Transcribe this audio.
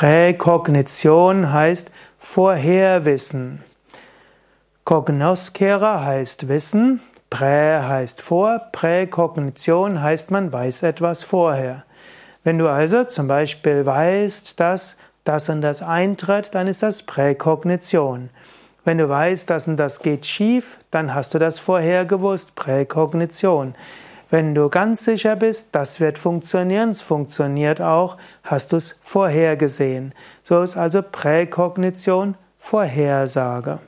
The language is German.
Präkognition heißt Vorherwissen. Cognoscere heißt Wissen, Prä heißt vor, Präkognition heißt man weiß etwas vorher. Wenn du also zum Beispiel weißt, dass das und das eintritt, dann ist das Präkognition. Wenn du weißt, das und das geht schief, dann hast du das vorher gewusst, Präkognition. Wenn du ganz sicher bist, das wird funktionieren, es funktioniert auch, hast du es vorhergesehen. So ist also Präkognition Vorhersage.